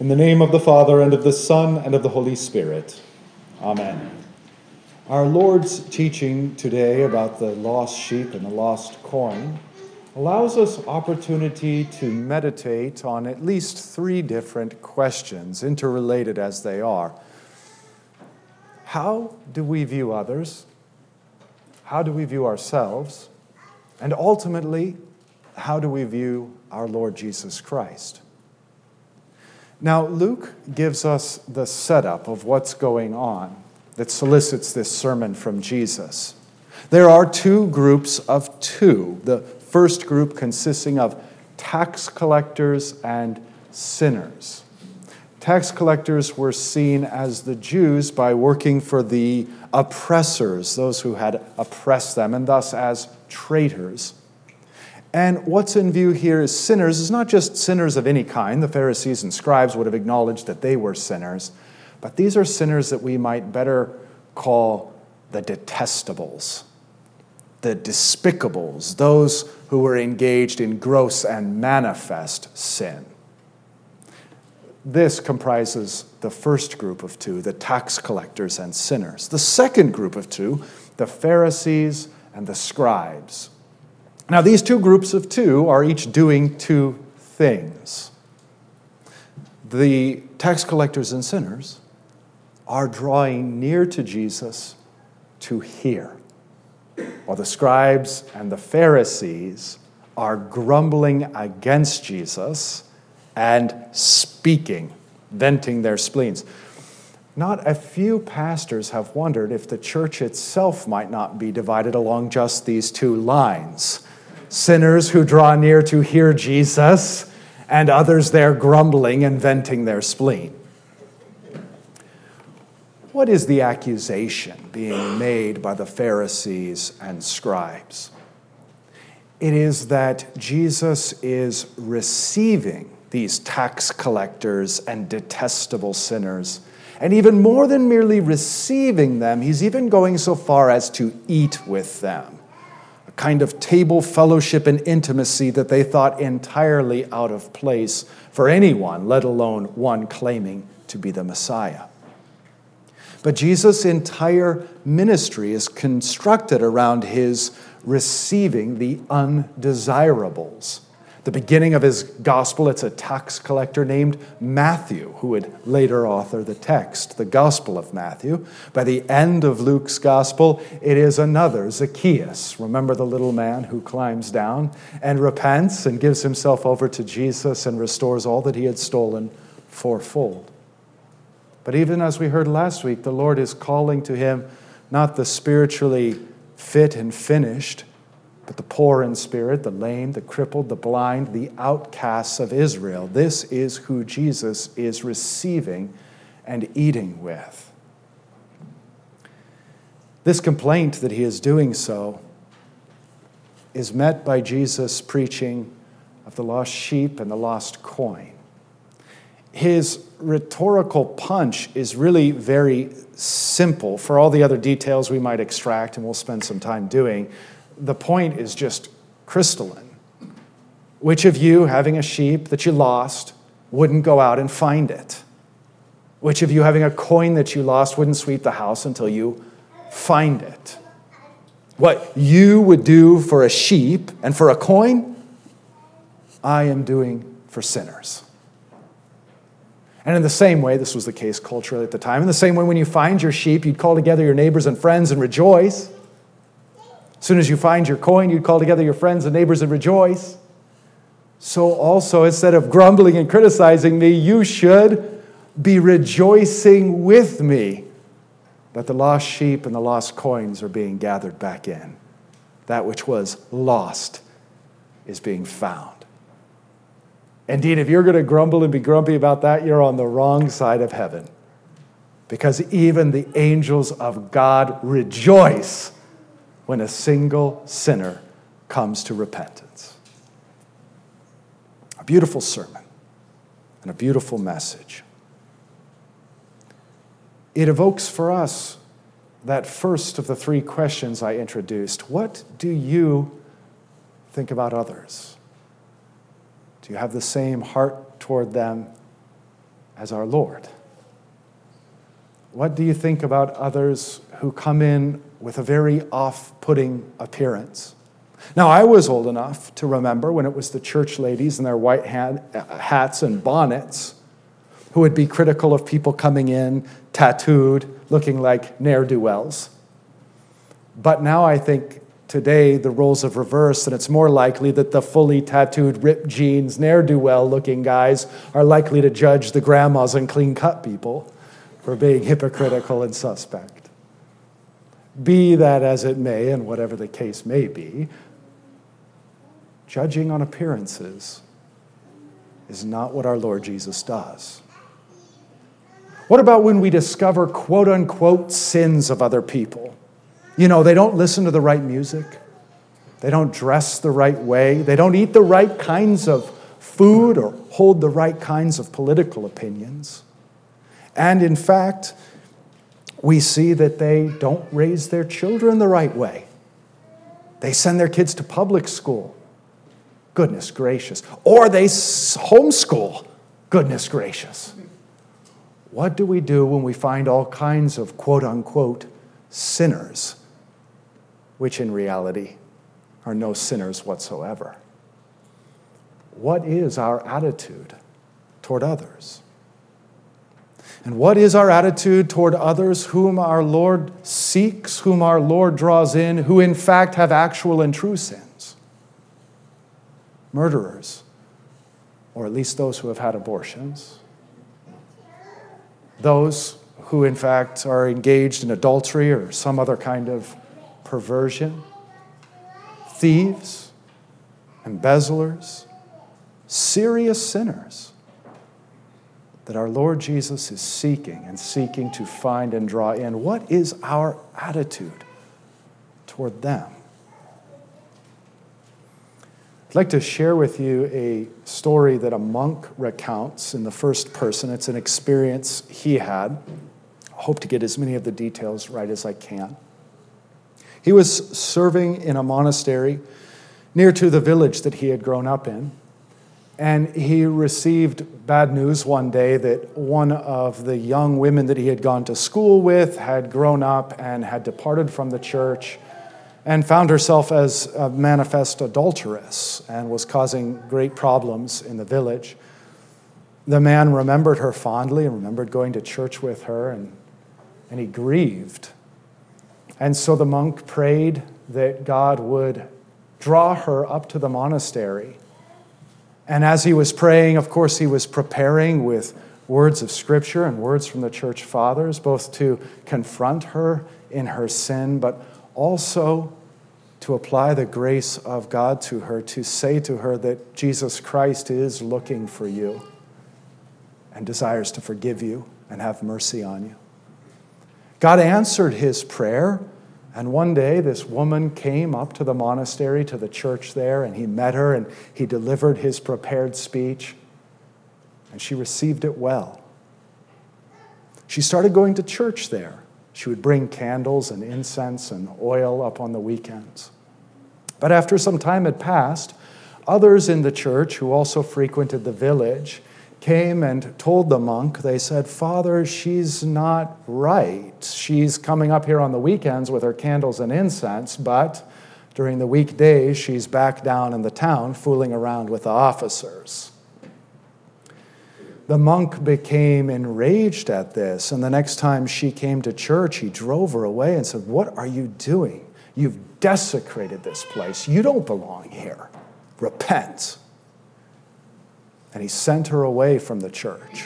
In the name of the Father, and of the Son, and of the Holy Spirit. Amen. Our Lord's teaching today about the lost sheep and the lost coin allows us opportunity to meditate on at least three different questions, interrelated as they are. How do we view others? How do we view ourselves? And ultimately, how do we view our Lord Jesus Christ? Now, Luke gives us the setup of what's going on that solicits this sermon from Jesus. There are two groups of two. The first group consisting of tax collectors and sinners. Tax collectors were seen as the Jews by working for the oppressors, those who had oppressed them, and thus as traitors. And what's in view here is sinners is not just sinners of any kind. The Pharisees and scribes would have acknowledged that they were sinners, but these are sinners that we might better call the detestables, the despicables, those who were engaged in gross and manifest sin. This comprises the first group of two, the tax collectors and sinners. The second group of two, the Pharisees and the scribes. Now, these two groups of two are each doing two things. The tax collectors and sinners are drawing near to Jesus to hear, while the scribes and the Pharisees are grumbling against Jesus and speaking, venting their spleens. Not a few pastors have wondered if the church itself might not be divided along just these two lines sinners who draw near to hear Jesus, and others there grumbling and venting their spleen. What is the accusation being made by the Pharisees and scribes? It is that Jesus is receiving these tax collectors and detestable sinners. And even more than merely receiving them, he's even going so far as to eat with them kind of table fellowship and intimacy that they thought entirely out of place for anyone, let alone one claiming to be the Messiah. But Jesus' entire ministry is constructed around his receiving the undesirables the beginning of his gospel, it's a tax collector named Matthew who would later author the text, the Gospel of Matthew. By the end of Luke's gospel, it is another, Zacchaeus. Remember the little man who climbs down and repents and gives himself over to Jesus and restores all that he had stolen fourfold. But even as we heard last week, the Lord is calling to him not the spiritually fit and finished but the poor in spirit, the lame, the crippled, the blind, the outcasts of Israel. This is who Jesus is receiving and eating with. This complaint that he is doing so is met by Jesus preaching of the lost sheep and the lost coin. His rhetorical punch is really very simple for all the other details we might extract, and we'll spend some time doing the point is just crystalline. Which of you, having a sheep that you lost, wouldn't go out and find it? Which of you, having a coin that you lost, wouldn't sweep the house until you find it? What you would do for a sheep and for a coin, I am doing for sinners. And in the same way, this was the case culturally at the time, in the same way, when you find your sheep, you'd call together your neighbors and friends and rejoice. As soon as you find your coin, you'd call together your friends and neighbors and rejoice. So, also, instead of grumbling and criticizing me, you should be rejoicing with me that the lost sheep and the lost coins are being gathered back in. That which was lost is being found. Indeed, if you're going to grumble and be grumpy about that, you're on the wrong side of heaven. Because even the angels of God rejoice when a single sinner comes to repentance. A beautiful sermon and a beautiful message. It evokes for us that first of the three questions I introduced What do you think about others? Do you have the same heart toward them as our Lord? What do you think about others who come in with a very off putting appearance? Now, I was old enough to remember when it was the church ladies in their white hat, uh, hats and bonnets who would be critical of people coming in tattooed, looking like ne'er do wells. But now I think today the roles have reversed, and it's more likely that the fully tattooed, ripped jeans, ne'er do well looking guys are likely to judge the grandmas and clean cut people for being hypocritical and suspect. Be that as it may, and whatever the case may be, judging on appearances is not what our Lord Jesus does. What about when we discover quote unquote sins of other people? You know, they don't listen to the right music, they don't dress the right way, they don't eat the right kinds of food or hold the right kinds of political opinions. And in fact, we see that they don't raise their children the right way. They send their kids to public school. Goodness gracious. Or they homeschool. Goodness gracious. What do we do when we find all kinds of quote unquote sinners which in reality are no sinners whatsoever. What is our attitude toward others? And what is our attitude toward others whom our Lord seeks, whom our Lord draws in, who in fact have actual and true sins? Murderers, or at least those who have had abortions, those who in fact are engaged in adultery or some other kind of perversion, thieves, embezzlers, serious sinners that our Lord Jesus is seeking and seeking to find and draw in. What is our attitude toward them? I'd like to share with you a story that a monk recounts in the first person. It's an experience he had. I hope to get as many of the details right as I can. He was serving in a monastery near to the village that he had grown up in. And he received bad news one day that one of the young women that he had gone to school with had grown up and had departed from the church and found herself as a manifest adulteress and was causing great problems in the village. The man remembered her fondly and remembered going to church with her, and, and he grieved and so the monk prayed that God would draw her up to the monastery. And as he was praying, of course, he was preparing with words of scripture and words from the church fathers, both to confront her in her sin, but also to apply the grace of God to her, to say to her that Jesus Christ is looking for you and desires to forgive you and have mercy on you. God answered his prayer. And one day, this woman came up to the monastery, to the church there, and he met her and he delivered his prepared speech. And she received it well. She started going to church there. She would bring candles and incense and oil up on the weekends. But after some time had passed, others in the church who also frequented the village came and told the monk, they said, Father, she's not right. She's coming up here on the weekends with her candles and incense, but during the weekdays, she's back down in the town fooling around with the officers. The monk became enraged at this, and the next time she came to church, he drove her away and said, What are you doing? You've desecrated this place. You don't belong here. Repent and he sent her away from the church.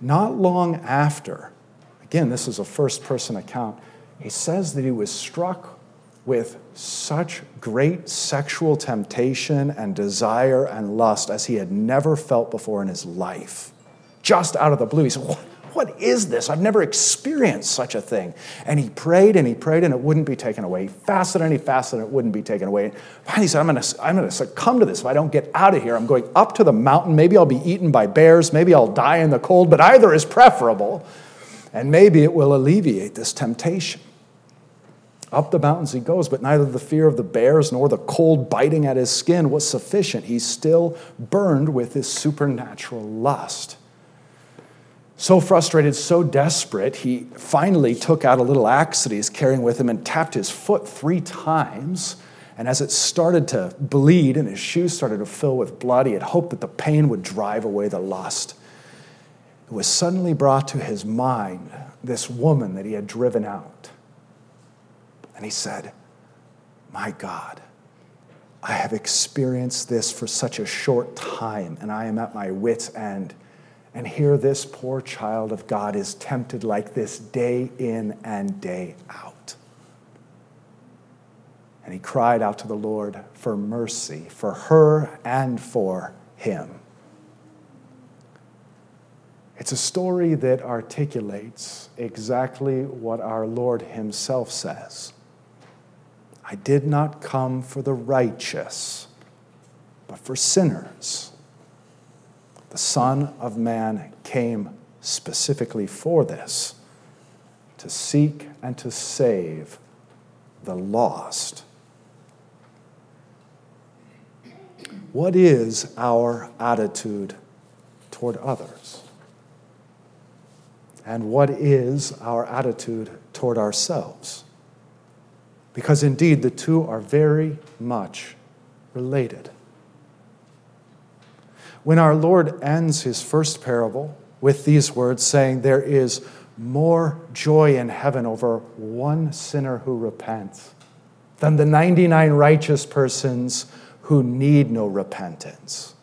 Not long after, again, this is a first person account, he says that he was struck with such great sexual temptation and desire and lust as he had never felt before in his life. Just out of the blue, he said, What? What is this? I've never experienced such a thing. And he prayed and he prayed and it wouldn't be taken away. He fasted and he fasted and it wouldn't be taken away. Finally, he said, I'm going to I'm to succumb to this if I don't get out of here. I'm going up to the mountain. Maybe I'll be eaten by bears. Maybe I'll die in the cold, but either is preferable. And maybe it will alleviate this temptation. Up the mountains he goes, but neither the fear of the bears nor the cold biting at his skin was sufficient. He still burned with his supernatural lust. So frustrated, so desperate, he finally took out a little axe that he's carrying with him and tapped his foot three times. And as it started to bleed and his shoes started to fill with blood, he had hoped that the pain would drive away the lust. It was suddenly brought to his mind this woman that he had driven out. And he said, My God, I have experienced this for such a short time, and I am at my wits' end. And here, this poor child of God is tempted like this day in and day out. And he cried out to the Lord for mercy for her and for him. It's a story that articulates exactly what our Lord Himself says I did not come for the righteous, but for sinners. The Son of Man came specifically for this to seek and to save the lost. What is our attitude toward others? And what is our attitude toward ourselves? Because indeed, the two are very much related. When our Lord ends his first parable with these words, saying, There is more joy in heaven over one sinner who repents than the 99 righteous persons who need no repentance.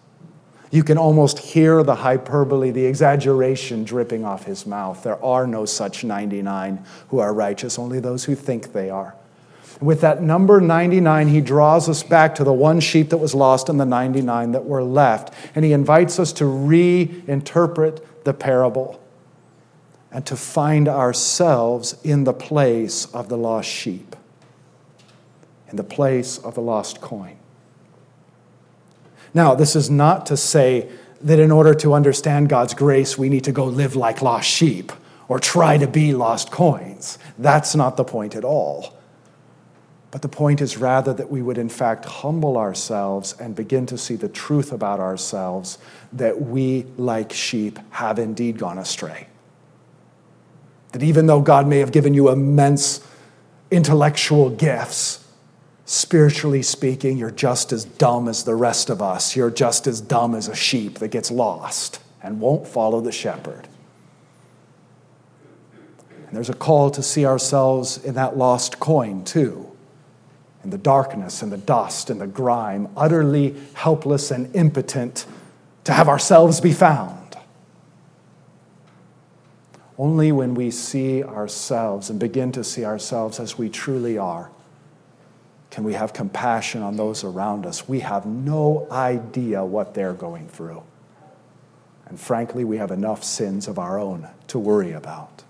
You can almost hear the hyperbole, the exaggeration dripping off his mouth. There are no such 99 who are righteous, only those who think they are. With that number 99, he draws us back to the one sheep that was lost and the 99 that were left. And he invites us to reinterpret the parable and to find ourselves in the place of the lost sheep, in the place of the lost coin. Now, this is not to say that in order to understand God's grace, we need to go live like lost sheep or try to be lost coins. That's not the point at all. But the point is rather that we would, in fact, humble ourselves and begin to see the truth about ourselves that we, like sheep, have indeed gone astray. That even though God may have given you immense intellectual gifts, spiritually speaking, you're just as dumb as the rest of us. You're just as dumb as a sheep that gets lost and won't follow the shepherd. And there's a call to see ourselves in that lost coin, too in the darkness and the dust and the grime, utterly helpless and impotent to have ourselves be found. Only when we see ourselves and begin to see ourselves as we truly are can we have compassion on those around us. We have no idea what they're going through. And frankly, we have enough sins of our own to worry about.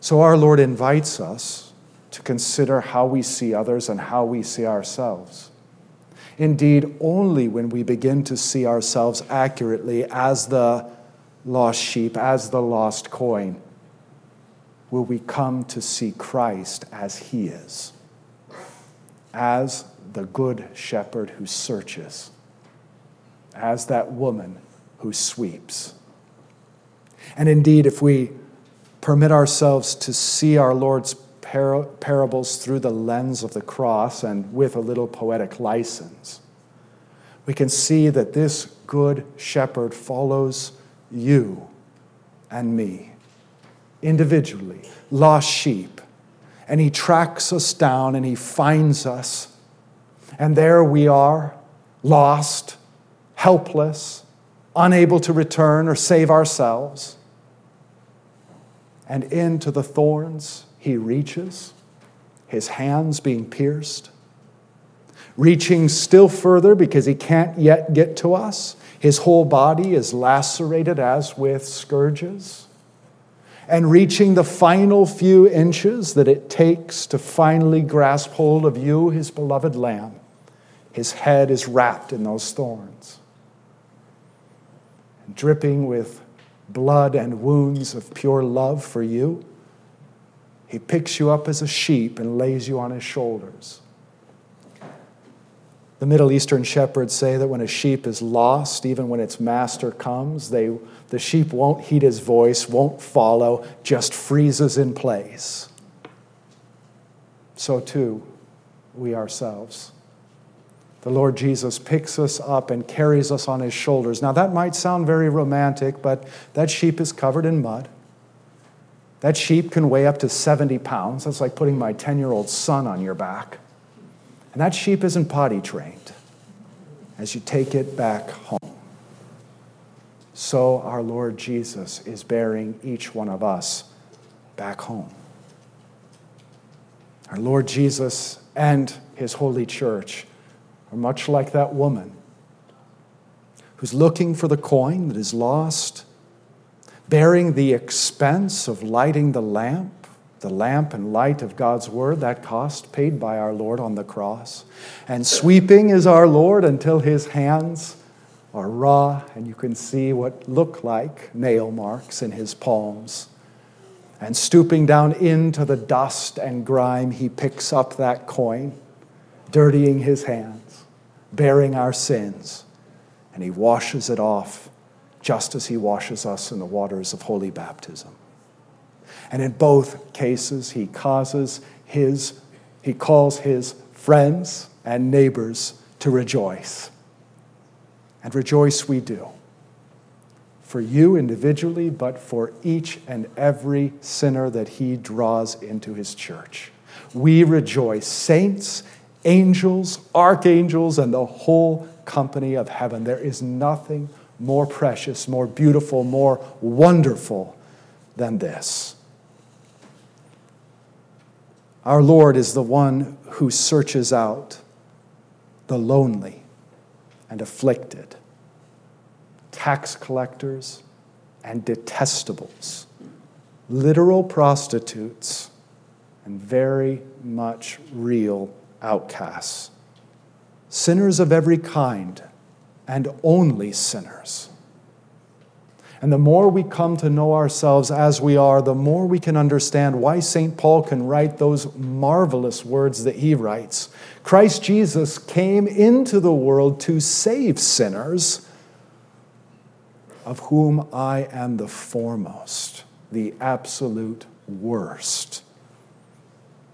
So our Lord invites us to consider how we see others and how we see ourselves. Indeed, only when we begin to see ourselves accurately as the lost sheep, as the lost coin, will we come to see Christ as he is, as the good shepherd who searches, as that woman who sweeps. And indeed, if we permit ourselves to see our Lord's par- parables through the lens of the cross and with a little poetic license, we can see that this good shepherd follows you and me individually, lost sheep, and he tracks us down and he finds us. And there we are, lost, helpless, unable to return or save ourselves. And into the thorns he reaches, his hands being pierced, reaching still further because he can't yet get to us. His whole body is lacerated as with scourges. And reaching the final few inches that it takes to finally grasp hold of you, his beloved Lamb, his head is wrapped in those thorns. Dripping with blood and wounds of pure love for you He picks you up as a sheep and lays you on his shoulders. The Middle Eastern shepherds say that when a sheep is lost, even when its master comes, they, the sheep won't heed his voice, won't follow, just freezes in place. So too, we ourselves. The Lord Jesus picks us up and carries us on his shoulders. Now, that might sound very romantic, but that sheep is covered in mud. That sheep can weigh up to 70 pounds. That's like putting my 10 year old son on your back. And that sheep isn't potty trained as you take it back home. So our Lord Jesus is bearing each one of us back home. Our Lord Jesus and his holy church are much like that woman who's looking for the coin that is lost bearing the expense of lighting the lamp, the lamp and light of God's word, that cost paid by our Lord on the cross. And sweeping is our Lord until his hands are raw and you can see what look like nail marks in his palms. And stooping down into the dust and grime, he picks up that coin, dirtying his hands, bearing our sins, and he washes it off just as he washes us in the waters of holy baptism. And in both cases, he causes his, he calls his friends and neighbors to rejoice. And rejoice we do. For you individually, but for each and every sinner that he draws into his church. We rejoice, saints, angels, archangels, and the whole company of heaven. There is nothing more precious, more beautiful, more wonderful than this. Our Lord is the one who searches out the lonely and afflicted, tax collectors and detestables, literal prostitutes, and very much real outcasts, sinners of every kind and only sinners. And the more we come to know ourselves as we are, the more we can understand why St. Paul can write those marvelous words that he writes. Christ Jesus came into the world to save sinners, of whom I am the foremost, the absolute worst.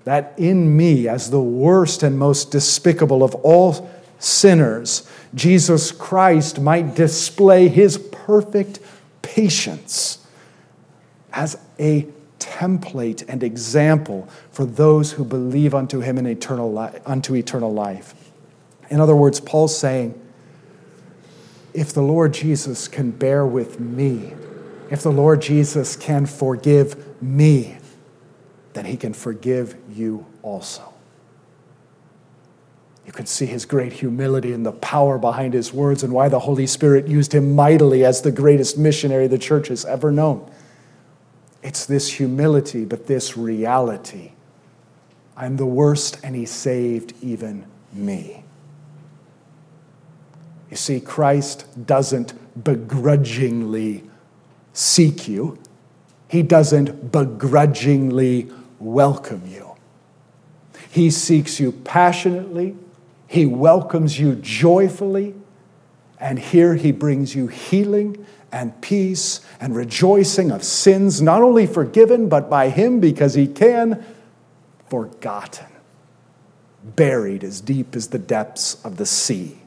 That in me, as the worst and most despicable of all sinners, Jesus Christ might display his perfect patience as a template and example for those who believe unto him in eternal unto eternal life. In other words, Paul's saying, if the Lord Jesus can bear with me, if the Lord Jesus can forgive me, then he can forgive you also. You can see his great humility and the power behind his words and why the Holy Spirit used him mightily as the greatest missionary the church has ever known. It's this humility, but this reality. I'm the worst, and he saved even me. You see, Christ doesn't begrudgingly seek you, he doesn't begrudgingly welcome you. He seeks you passionately he welcomes you joyfully, and here He brings you healing and peace and rejoicing of sins, not only forgiven, but by Him because He can, forgotten, buried as deep as the depths of the sea.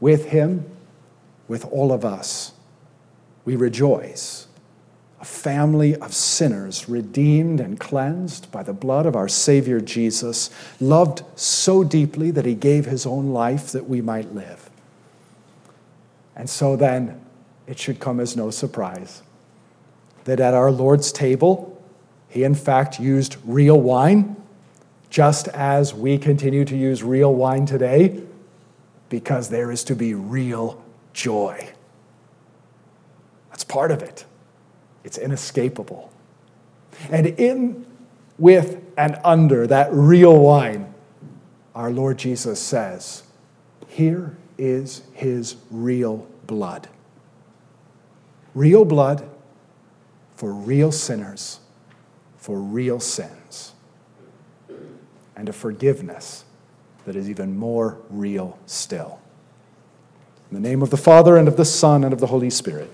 With Him, with all of us, we rejoice a family of sinners redeemed and cleansed by the blood of our Savior Jesus, loved so deeply that he gave his own life that we might live. And so then, it should come as no surprise that at our Lord's table, he in fact used real wine, just as we continue to use real wine today, because there is to be real joy. That's part of it. It's inescapable. And in, with, and under that real wine, our Lord Jesus says, Here is his real blood. Real blood for real sinners for real sins and a forgiveness that is even more real still. In the name of the Father, and of the Son, and of the Holy Spirit.